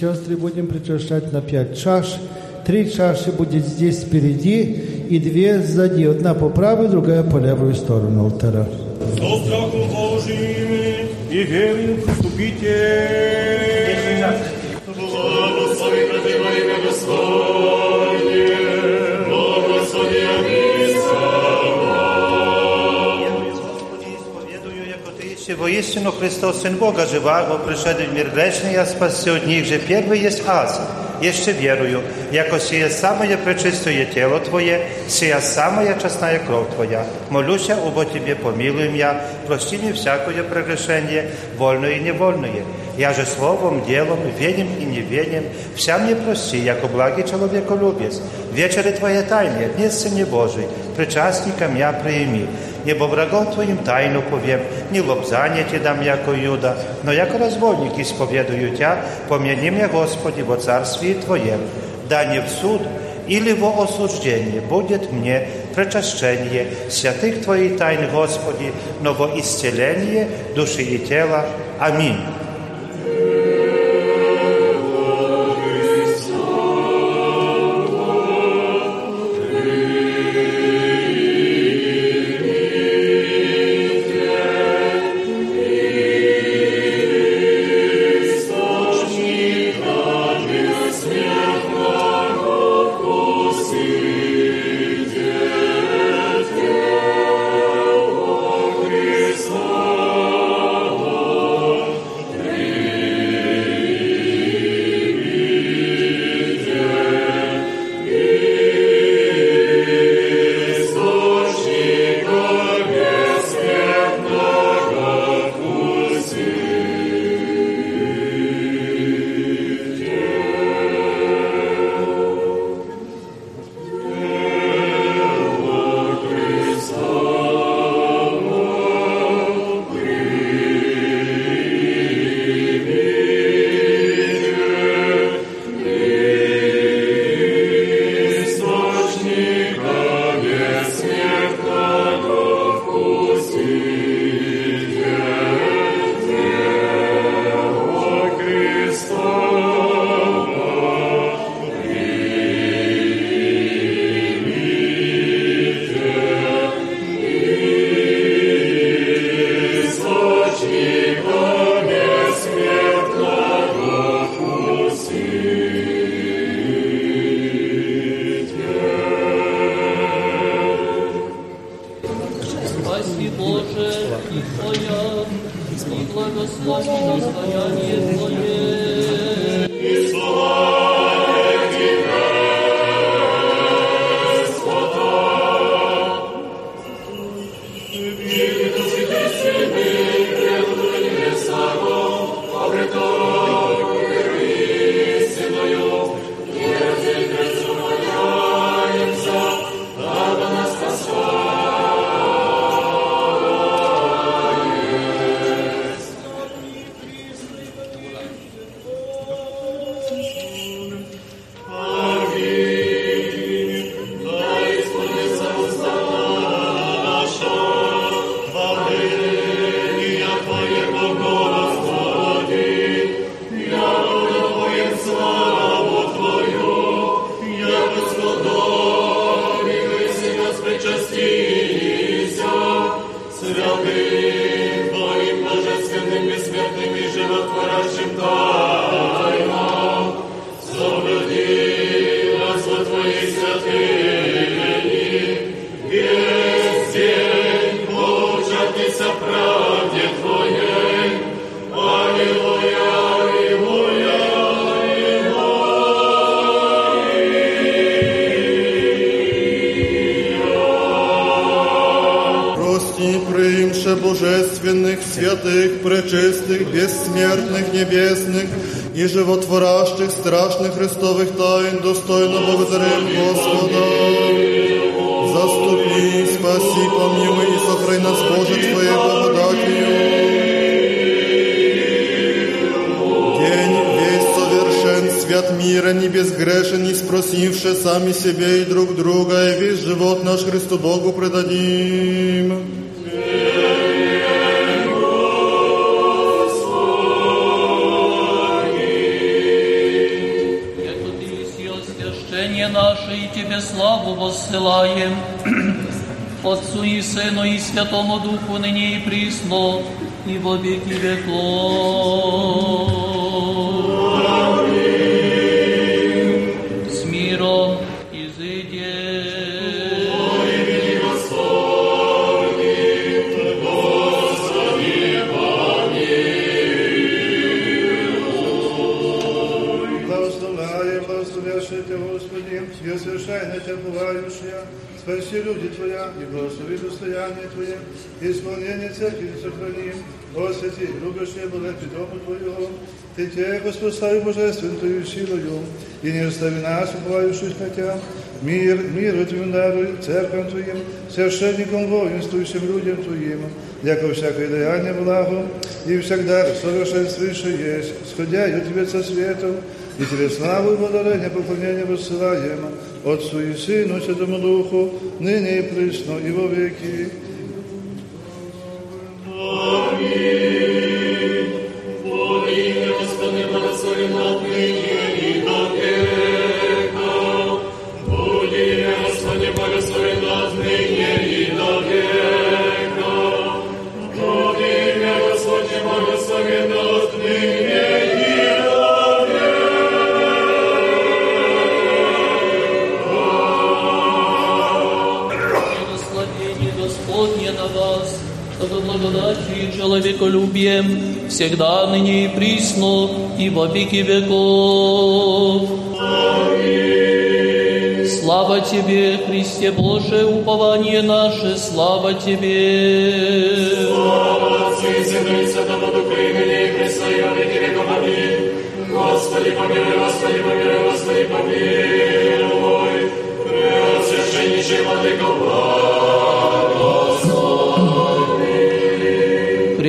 Сестры, будем причащать на пять чаш. Три чаши будет здесь впереди и две сзади. Одна по правую, другая по левую сторону алтаря. Со страхом Божиим и верою приступите. Благослови имя Господне, воистину Христос, Сын Бога живаго, пришедший в мир грешный, а спаси от них же первый есть аз. Еще верую, яко сие самое пречистое тело Твое, сия самая честная кровь Твоя. Молюся, обо Тебе помилуй меня, прости мне всякое прегрешение, вольное и невольное. Я же словом, делом, венем и невенем, вся мне прости, яко благий человеколюбец. Вечери Твоя тайны, дни Сыне Божий, причастникам я приими. Ибо врагов Твоим тайну повем, не лобзание Ти дам, яко Юда, но яко разбойник исповедую Тя, помяни меня, Господи, во царстве Твоем. Да не в суд, или во осуждение будет мне причащение святых Твоих тайн, Господи, но во исцеление души и тела. Аминь. И животворящих страшных Христовых тайн, достойно благодарим Господа. Заступи, спаси, помилуй и сохрани нас, Боже, Твоей благодатью. День весь совершен, свят мира, не безгрешен, не спросивши сами себе и друг друга, и весь живот наш Христу Богу предадим. Воссылаем (clears throat) Отцу и Сыну и Святому Духу ныне и присно, и во веки веков. спаси люди Твоя, и благослови достояние Твое, и исполнение церкви сохрани, о святи, любящие благи Дому Твоего, Ты Тебе, Господь, слави Божествен Твою силою, и не остави нас, убывающих на Тебя, мир, мир Твоим даруй, церковь Твоим, священникам, воинствующим людям Твоим, яко всякое даяние благо, и всегда совершенствующее есть, сходя и Тебе со светом, и Тебе славу и благодарение, поклонение воссылаем Отцу и Сыну, Святому Духу, ныне и присно, и во веки. Господне на вас, чтобы благодатью и человеколюбием всегда ныне и присно и во веки веков. Слава Тебе, Христе Божие, упование наше, слава Тебе. Слава Отцу и Сыну и Святому Духу, и ныне и во веки веков. Аминь. Господи, помилуй, Господи, помилуй, Господи, помилуй. Преосвященнейший Владыко,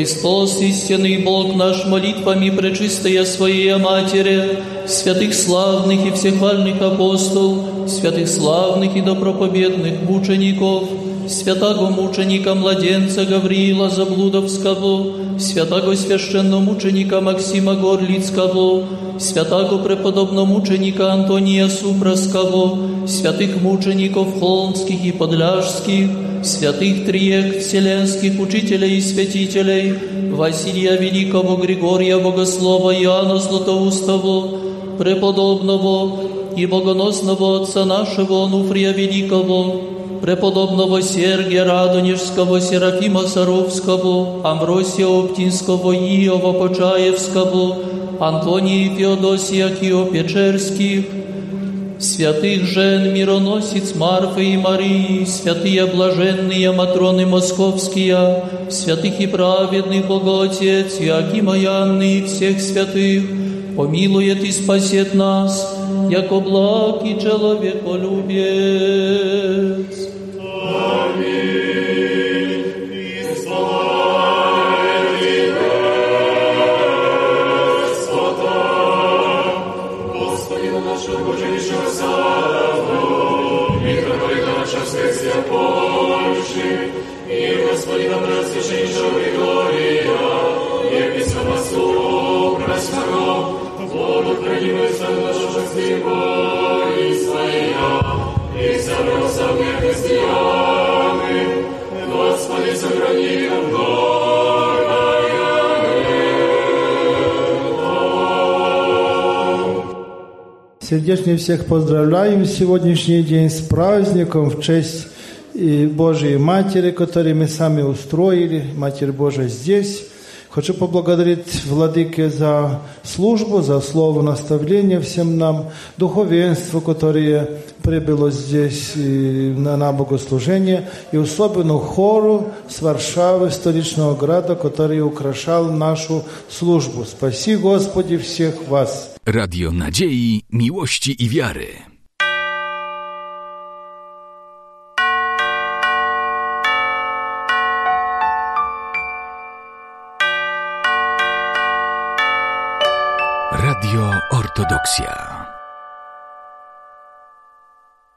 Христос, истинный Бог наш, молитвами пречистая Своей Матери, святых славных и всехвальных апостол, святых славных и доброповедных мучеников, святаго мученика младенца Гавриила Заблудовского, святаго священномученика Максима Горлицкого, святаго преподобномученика Антония Супраского, святых мучеников Холмских и Подляжских, святых триек вселенских учителей и святителей, Василия Великого, Григория Богослова, Иоанна Златоустого, преподобного и богоносного отца нашего Онуфрия Великого, преподобного Сергия Радонежского, Серафима Саровского, Амбросия Оптинского, Иова Почаевского, Антония Феодосия Кио-Печерских, святых жен мироносец Марфы и Марии, святые блаженные Матроны Московские, святых и праведных Боготец, Иакима и и всех святых, помилует и спасет нас, яко благ человеколюбец. Сердечно всех поздравляем сегодняшний день с праздником в честь Божьей Матери, который мы сами устроили, Матерь Божия здесь. Хочу поблагодарить Владыке за службу, за слово наставления всем нам, духовенству, которое прибыло здесь и на, на богослужение, и особенно хору с Варшавы, столичного града, который украшал нашу службу. Спаси, Господи, всех вас! Radio Nadziei, Miłości i Wiary. Ortodoksja.